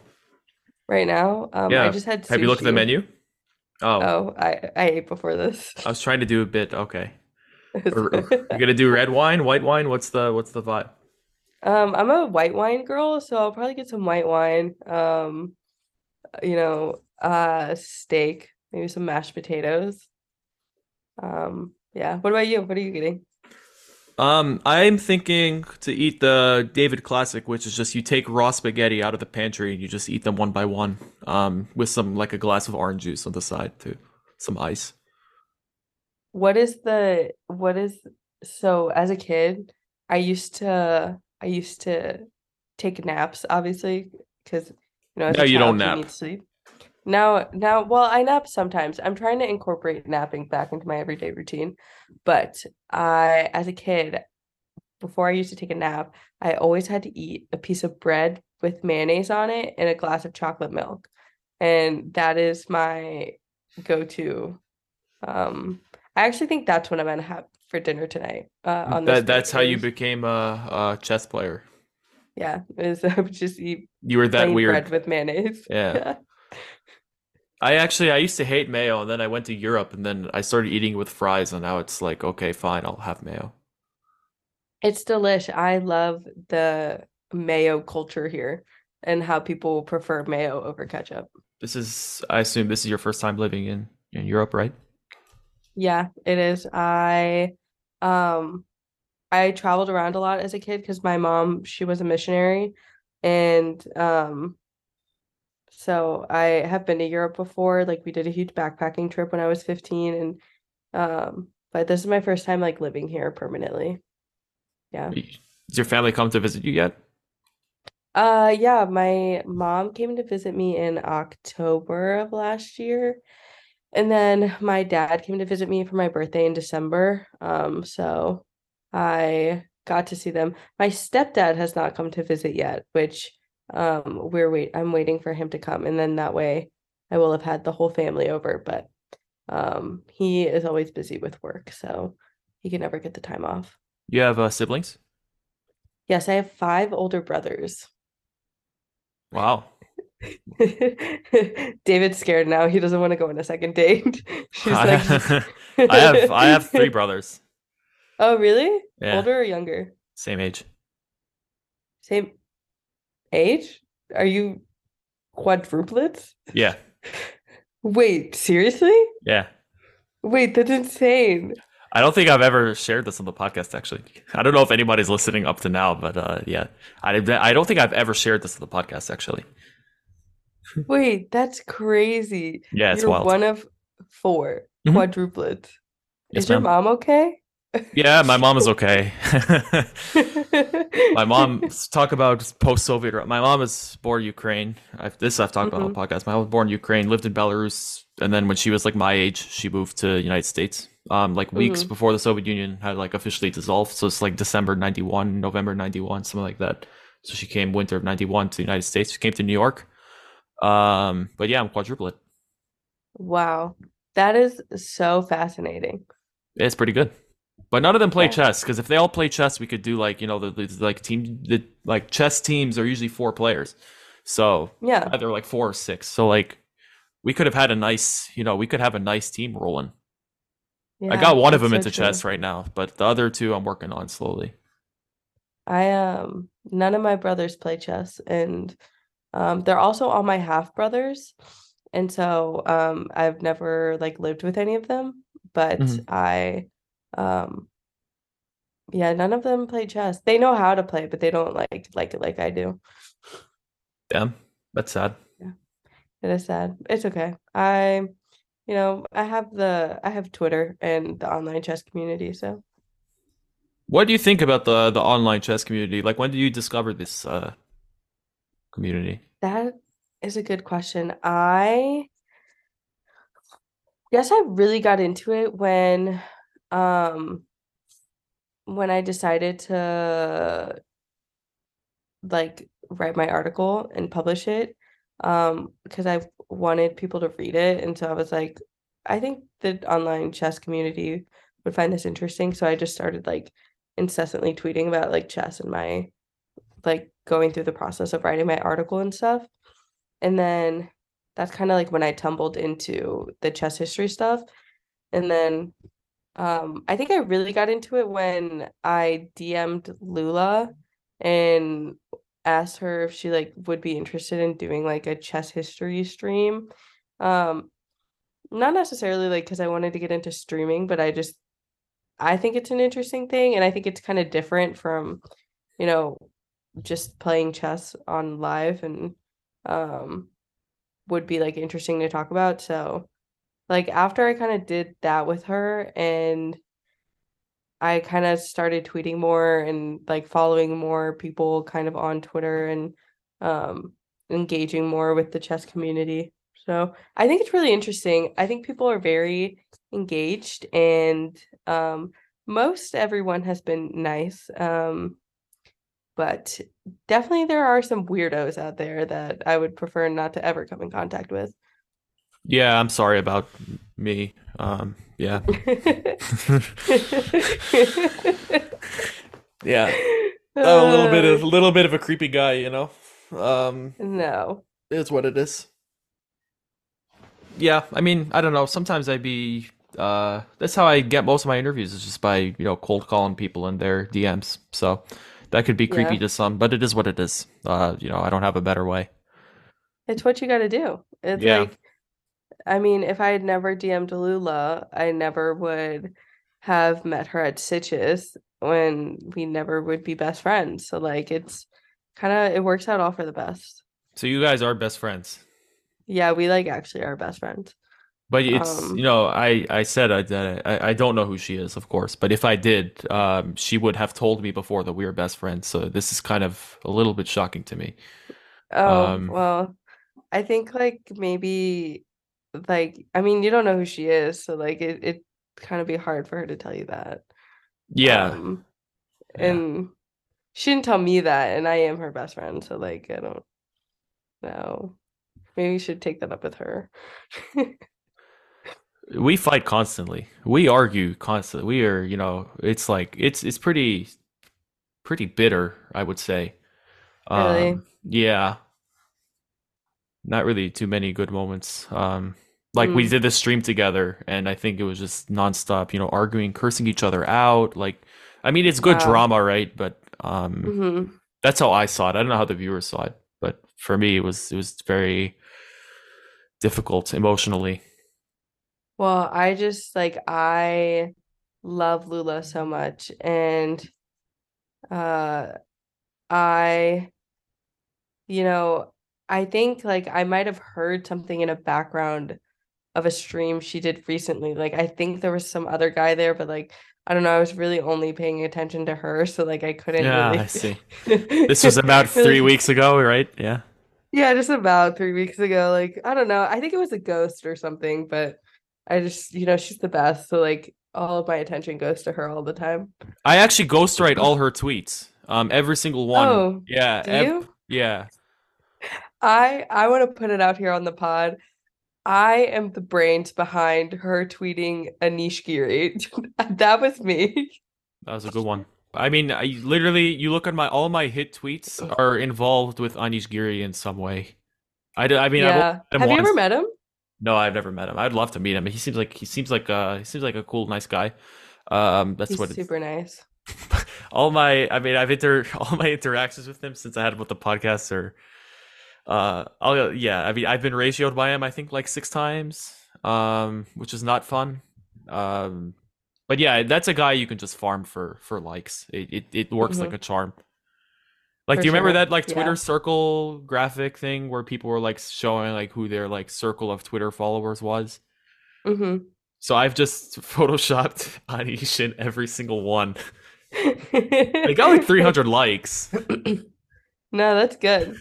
B: Right now, um,
A: Yeah.
B: I just had. To.
A: Have you looked at the menu? Oh,
B: Oh, I I ate before this.
A: I was trying to do a bit. Okay, Or- or- you gonna do red wine, white wine? What's the what's the vibe?
B: Um, I'm a white wine girl, so I'll probably get some white wine. Um, you know, uh, steak, maybe some mashed potatoes. Um, yeah. What about you? What are you getting?
A: Um, I'm thinking to eat the David Classic, which is just you take raw spaghetti out of the pantry and you just eat them one by one. Um, with some like a glass of orange juice on the side too, some ice.
B: What is the what is so as a kid, I used to I used to take naps, obviously, because you know, a
A: you don't
B: child,
A: nap.
B: need sleep. Now, now, well, I nap sometimes. I'm trying to incorporate napping back into my everyday routine, but I, as a kid, before I used to take a nap, I always had to eat a piece of bread with mayonnaise on it and a glass of chocolate milk, and that is my go-to. Um, I actually think that's what I'm gonna have for dinner tonight. Uh, on
A: That that's how you became a, a chess player.
B: yeah, is I would just eat
A: You were that weird.
B: bread with mayonnaise.
A: Yeah. I actually I used to hate mayo, and then I went to Europe, and then I started eating with fries, and now it's like okay, fine, I'll have mayo.
B: It's delish. I love the mayo culture here and how people prefer mayo over ketchup.
A: This is I assume this is your first time living in in Europe, right?
B: Yeah, it is. I um I traveled around a lot as a kid because my mom, she was a missionary and um so I have been to Europe before. Like we did a huge backpacking trip when I was 15 and um but this is my first time like living here permanently. Yeah.
A: Has your family come to visit you yet?
B: Uh yeah, my mom came to visit me in October of last year. And then my dad came to visit me for my birthday in December. Um, so I got to see them. My stepdad has not come to visit yet, which um we're wait I'm waiting for him to come and then that way I will have had the whole family over, but um he is always busy with work, so he can never get the time off.
A: You have uh, siblings?
B: Yes, I have five older brothers.
A: Wow.
B: David's scared now. He doesn't want to go on a second date. She's
A: I,
B: like,
A: I have I have three brothers.
B: Oh, really?
A: Yeah,
B: Older or younger?
A: same age.
B: Same age? Are you quadruplets?
A: Yeah,
B: Wait, seriously?
A: yeah.
B: Wait, that's insane.
A: I don't think I've ever shared this on the podcast. Actually, I don't know if anybody's listening up to now, but uh, yeah, I I don't think I've ever shared this on the podcast. Actually,
B: Wait, that's crazy.
A: yeah, it's
B: You're
A: wild.
B: one of four
A: Mhm.
B: quadruplets.
A: Yes,
B: Is your
A: ma'am.
B: mom okay?
A: Yeah, my mom is okay. my mom talk about post-Soviet. My mom is born Ukraine. I've, this I've talked about on the podcast. My mom was born in Ukraine, lived in Belarus, and then when she was like my age, she moved to the United States. Um, like weeks
B: Mhm.
A: before the Soviet Union had like officially dissolved. So it's like December '91, November '91, something like that. So she came winter of '91 to the United States. She came to New York. Um, but yeah, I'm quadruplet.
B: Wow, that is so fascinating.
A: It's pretty good. But none of them play
B: Yeah.
A: chess because if they all play chess, we could do like you know the, the like team the like chess teams are usually four players, so
B: Yeah.
A: either like four or six. So like we could have had a nice you know we could have a nice team rolling. I got one of them
B: so
A: into
B: true.
A: chess right now, but the other two I'm working on slowly.
B: I um none of my brothers play chess and um they're also all my half brothers. And so um I've never like lived with any of them, but
A: Mhm.
B: I um yeah, none of them play chess. They know how to play, but they don't like like it like I do.
A: Damn, that's sad. Yeah.
B: It is sad. It's okay. I you know, I have the I have Twitter and the online chess community, so
A: What do you think about the the online chess community? Like, when did you discover this uh, community?
B: that is a good question. I guess I really got into it when um when I decided to like write my article and publish it um because I wanted people to read it and so I was like I think the online chess community would find this interesting so I just started like incessantly tweeting about like chess and my like going through the process of writing my article and stuff and then that's kind of like when I tumbled into the chess history stuff and then um I think I really got into it when I DM'd Lula and asked her if she like would be interested in doing like a chess history stream. Um not necessarily like because I wanted to get into streaming, but I just I think it's an interesting thing and I think it's kind of different from, you know, just playing chess on live and um would be like interesting to talk about. So like after I kind of did that with her and I kind of started tweeting more and like following more people kind of on Twitter and um engaging more with the chess community. So I think it's really interesting. I think people are very engaged and um most everyone has been nice. Um but definitely there are some weirdos out there that I would prefer not to ever come in contact with.
A: Yeah, I'm sorry about me. Um, yeah, yeah, a little bit of a little bit of a creepy guy, you know. Um,
B: no.
A: it's what it is. Yeah, I mean, I don't know. Sometimes I'd be uh that's how I get most of my interviews is just by, you know, cold calling people in their DMs. So that could be creepy
B: Yeah.
A: to some, but it is what it is. Uh, you know, I don't have a better way.
B: It's what you got to do. It's
A: Yeah.
B: like, I mean, if I had never DM'd Lula, I never would have met her at Sitges when we never would be best friends. So like, it's kind of it works out all for the best.
A: So you guys are best friends.
B: Yeah, we like actually are best friends.
A: But it's
B: Um,
A: you know I I said I, that I I don't know who she is, of course. But if I did, um, she would have told me before that we were best friends. So this is kind of a little bit shocking to me.
B: Oh,
A: Um,
B: well, I think like maybe like I mean, you don't know who she is, so like it it kind of be hard for her to tell you that.
A: yeah,
B: Um,
A: yeah.
B: and she didn't tell me that, and I am her best friend, so like I don't know. Maybe you should take that up with her.
A: We fight constantly. We argue constantly. We are, you know, it's like it's it's pretty pretty bitter, I would say.
B: Really?
A: Um, yeah. Not really too many good moments. Um, like we
B: Mm.
A: did this stream together, and I think it was just nonstop, you know, arguing, cursing each other out. Like, I mean, it's good
B: Wow.
A: drama, right? But um,
B: hmm
A: that's how I saw it. I don't know how the viewers saw it, but for me, it was it was very difficult emotionally.
B: Well, I just like I love Lula so much, and uh, I, you know, I think like I might have heard something in a background of a stream she did recently. Like I think there was some other guy there, but like I don't know, I was really only paying attention to her, so like I couldn't
A: Yeah,
B: really
A: I see. This was about three weeks ago, right? Yeah.
B: Yeah, just about three weeks ago. Like, I don't know. I think it was a ghost or something, but I just, you know, she's the best. So like all of my attention goes to her all the time.
A: I actually ghostwrite all her tweets. Um, every single one.
B: Oh,
A: yeah.
B: Do
A: ev-
B: you?
A: yeah.
B: I I want to put it out here on the pod. I am the brains behind her tweeting Anish Giri. that was me.
A: That was a good one. I mean, I literally, you look at my all my hit tweets are involved with Anish Giri in some way. I, I mean,
B: yeah. Have once. you ever met him?
A: No, I've never met him. I'd love to meet him. He seems like he seems like uh he seems like a cool, nice guy. Um, that's
B: He's
A: what
B: super nice.
A: all my, I mean, I've inter all my interactions with him since I had him with the podcast are, uh, I'll yeah. I mean, I've been ratioed by him. I think like six times, um, which is not fun. Um, but yeah, that's a guy you can just farm for for likes. It it, it works mm-hmm. like a charm. Like, for do you remember that like Twitter yeah. circle graphic thing where people were like showing like who their like circle of Twitter followers was?
B: Mm-hmm.
A: So I've just photoshopped Anish in every single one. I got like 300 likes.
B: no, that's good.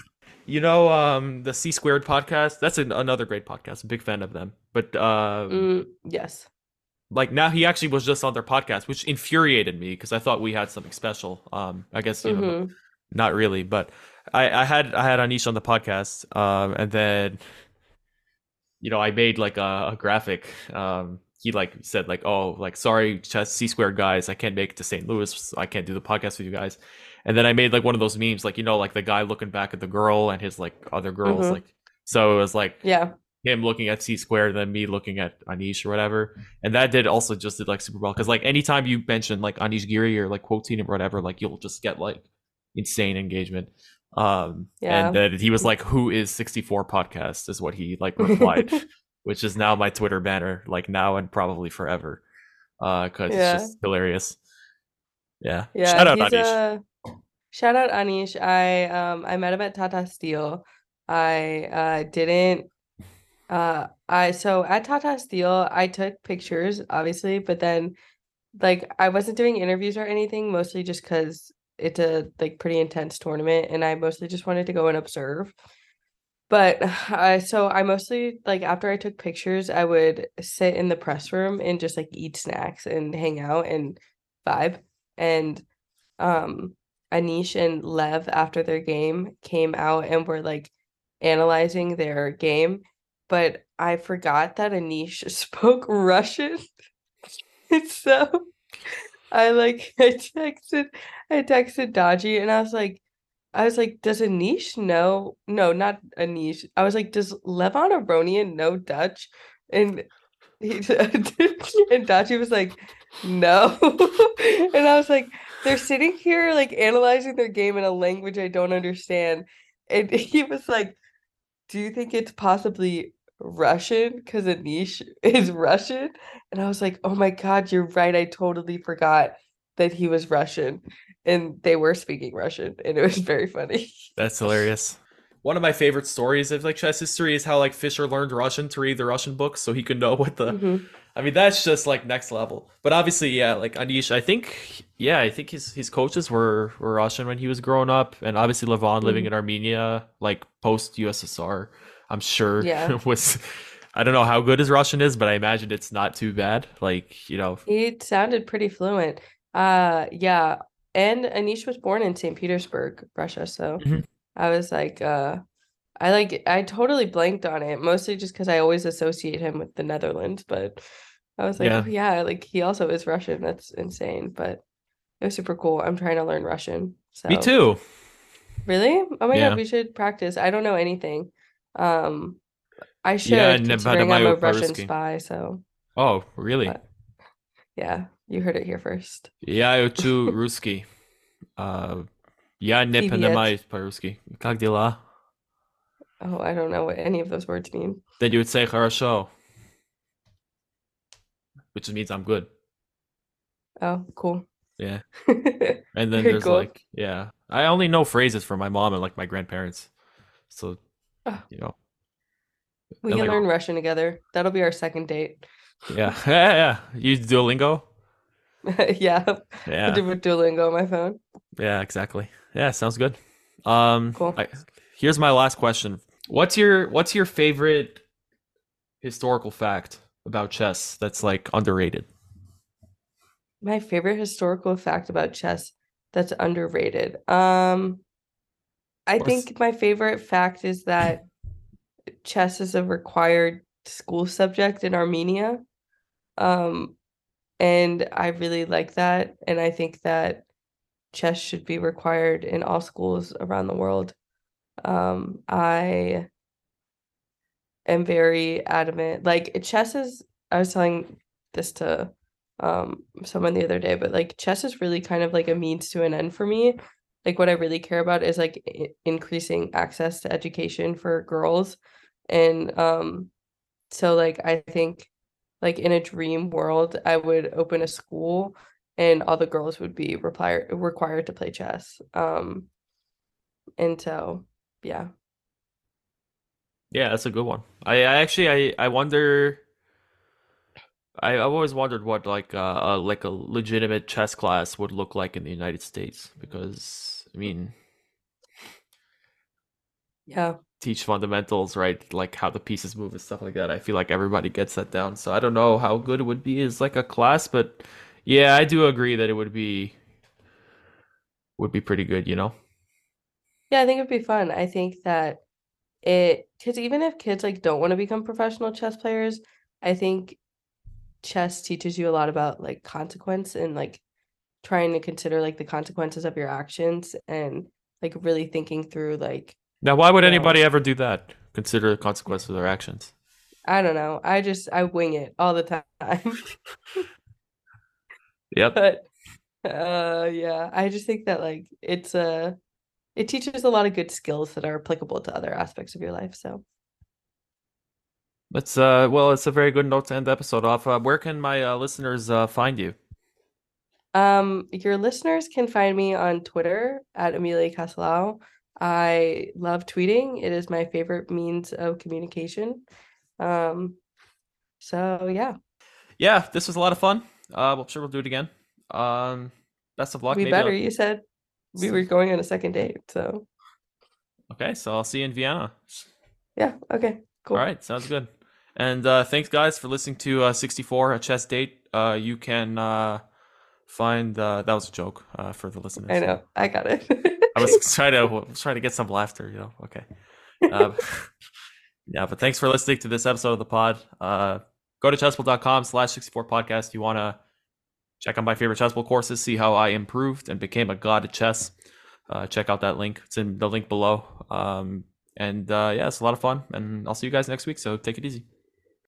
A: You know, um, the C Squared podcast. That's an, another great podcast. big fan of them. But uh,
B: mm, yes,
A: like now he actually was just on their podcast, which infuriated me because I thought we had something special. Um, I guess you mm-hmm. know, not really, but I, I had I had Anish on the podcast, um, and then you know I made like a, a graphic. Um, he like said like oh like sorry C squared guys, I can't make it to St. Louis, I can't do the podcast with you guys. And then I made like one of those memes, like you know, like the guy looking back at the girl and his like other girls, mm-hmm. like so it was like
B: yeah
A: him looking at C squared, then me looking at Anish or whatever. And that did also just did like super well because like anytime you mention like Anish Giri or like quoting him or whatever, like you'll just get like insane engagement. Um, yeah. and then he was like, "Who is 64 podcast?" is what he like replied, which is now my Twitter banner, like now and probably forever, uh, because yeah. it's just hilarious. Yeah,
B: yeah. Shout out Anish. A... Shout out Anish. I um I met him at Tata Steel. I uh didn't uh I so at Tata Steel I took pictures obviously, but then like I wasn't doing interviews or anything, mostly just because it's a like pretty intense tournament and I mostly just wanted to go and observe. But I so I mostly like after I took pictures, I would sit in the press room and just like eat snacks and hang out and vibe. And um Anish and Lev after their game came out and were like analyzing their game, but I forgot that Anish spoke Russian. so I like I texted I texted Dodgy and I was like I was like, does Anish know? No, not Anish. I was like, does Levon Aronian know Dutch? And he and Dodgy was like, no. and I was like, they're sitting here like analyzing their game in a language I don't understand. And he was like, Do you think it's possibly Russian because Anish is Russian. And I was like, oh my God, you're right. I totally forgot that he was Russian and they were speaking Russian. And it was very funny.
A: That's hilarious. One of my favorite stories of like chess history is how like Fischer learned Russian to read the Russian books so he could know what the. Mm-hmm. I mean, that's just like next level. But obviously, yeah, like Anish, I think, yeah, I think his his coaches were were Russian when he was growing up, and obviously Levon mm-hmm. living in Armenia, like post USSR. I'm sure yeah. was I don't know how good his Russian is, but I imagine it's not too bad. Like, you know.
B: He sounded pretty fluent. Uh yeah. And Anish was born in St. Petersburg, Russia. So mm-hmm. I was like, uh, I like, I totally blanked on it, mostly just because I always associate him with the Netherlands. But I was like, yeah. Oh, yeah, like he also is Russian. That's insane. But it was super cool. I'm trying to learn Russian. So.
A: Me too.
B: Really? Oh my yeah. god, we should practice. I don't know anything. Um, I should. Yeah, considering I'm a Russian spy. So.
A: Oh really? But,
B: yeah, you heard it here first.
A: Yeah, I too Ruski. Uh, Я не понимаю по-русски. Как дела?
B: Oh, I don't know what any of those words mean.
A: Then you would say хорошо, which means I'm good.
B: Oh, cool.
A: Yeah. and then there's cool. like, yeah, I only know phrases from my mom and like my grandparents. So Oh. You know,
B: we can learn Russian together. That'll be our second date.
A: Yeah, yeah, yeah. Use Duolingo.
B: yeah, yeah. do with Duolingo on my phone.
A: Yeah, exactly. Yeah, sounds good. Um,
B: cool. I,
A: here's my last question. What's your What's your favorite historical fact about chess that's like underrated?
B: My favorite historical fact about chess that's underrated. Um, I think my favorite fact is that chess is a required school subject in Armenia. Um, and I really like that. And I think that chess should be required in all schools around the world. Um, I am very adamant. Like chess is, I was telling this to um someone the other day, but like chess is really kind of like a means to an end for me. Like what I really care about is like I- increasing access to education for girls. And um so like I think like in a dream world, I would open a school and all the girls would be required required to play chess. Um and so yeah.
A: Yeah, that's a good one. I, I actually I I wonder. I I've always wondered what like uh, uh like a legitimate chess class would look like in the United States because I mean
B: Yeah.
A: teach fundamentals right like how the pieces move and stuff like that. I feel like everybody gets that down. So I don't know how good it would be as like a class, but yeah, I do agree that it would be would be pretty good. You know.
B: Yeah, I think it'd be fun. I think that it because even if kids like don't want to become professional chess players, I think chess teaches you a lot about like consequence and like trying to consider like the consequences of your actions and like really thinking through like
A: Now, why would
B: you know,
A: anybody ever do that? Consider the consequences of their actions.
B: I don't know. I just I wing it all the time.
A: Yep.
B: But uh yeah, I just think that like it's a it teaches a lot of good skills that are applicable to other aspects of your life. So
A: That's uh well, it's a very good note to end the episode off. Uh, where can my uh, listeners uh, find you?
B: Um, your listeners can find me on Twitter at Amelia Castelao. I love tweeting. It is my favorite means of communication. Um, so yeah,
A: Yeah, this was a lot of fun. Uh, well, sure we'll do it again. Um, best of luck.
B: we
A: Maybe
B: better.
A: I'll-
B: You said we were going on a second date, so
A: Okay, so I'll see you in Vienna.
B: yeah, okay, cool.
A: All right, sounds good. And uh, thanks, guys, for listening to uh, 64 a chess date. Uh, you can uh, find uh, that was a joke uh, for the listeners.
B: I know, I got it.
A: I was trying to was trying to get some laughter. You know, okay. Uh, yeah, but thanks for listening to this episode of the pod. Uh, go to chessable.com slash 64 podcast. You want to check out my favorite Chessable courses, see how I improved and became a god at chess. Uh, check out that link. It's in the link below. Um, and uh, yeah, it's a lot of fun. And I'll see you guys next week. So take it easy.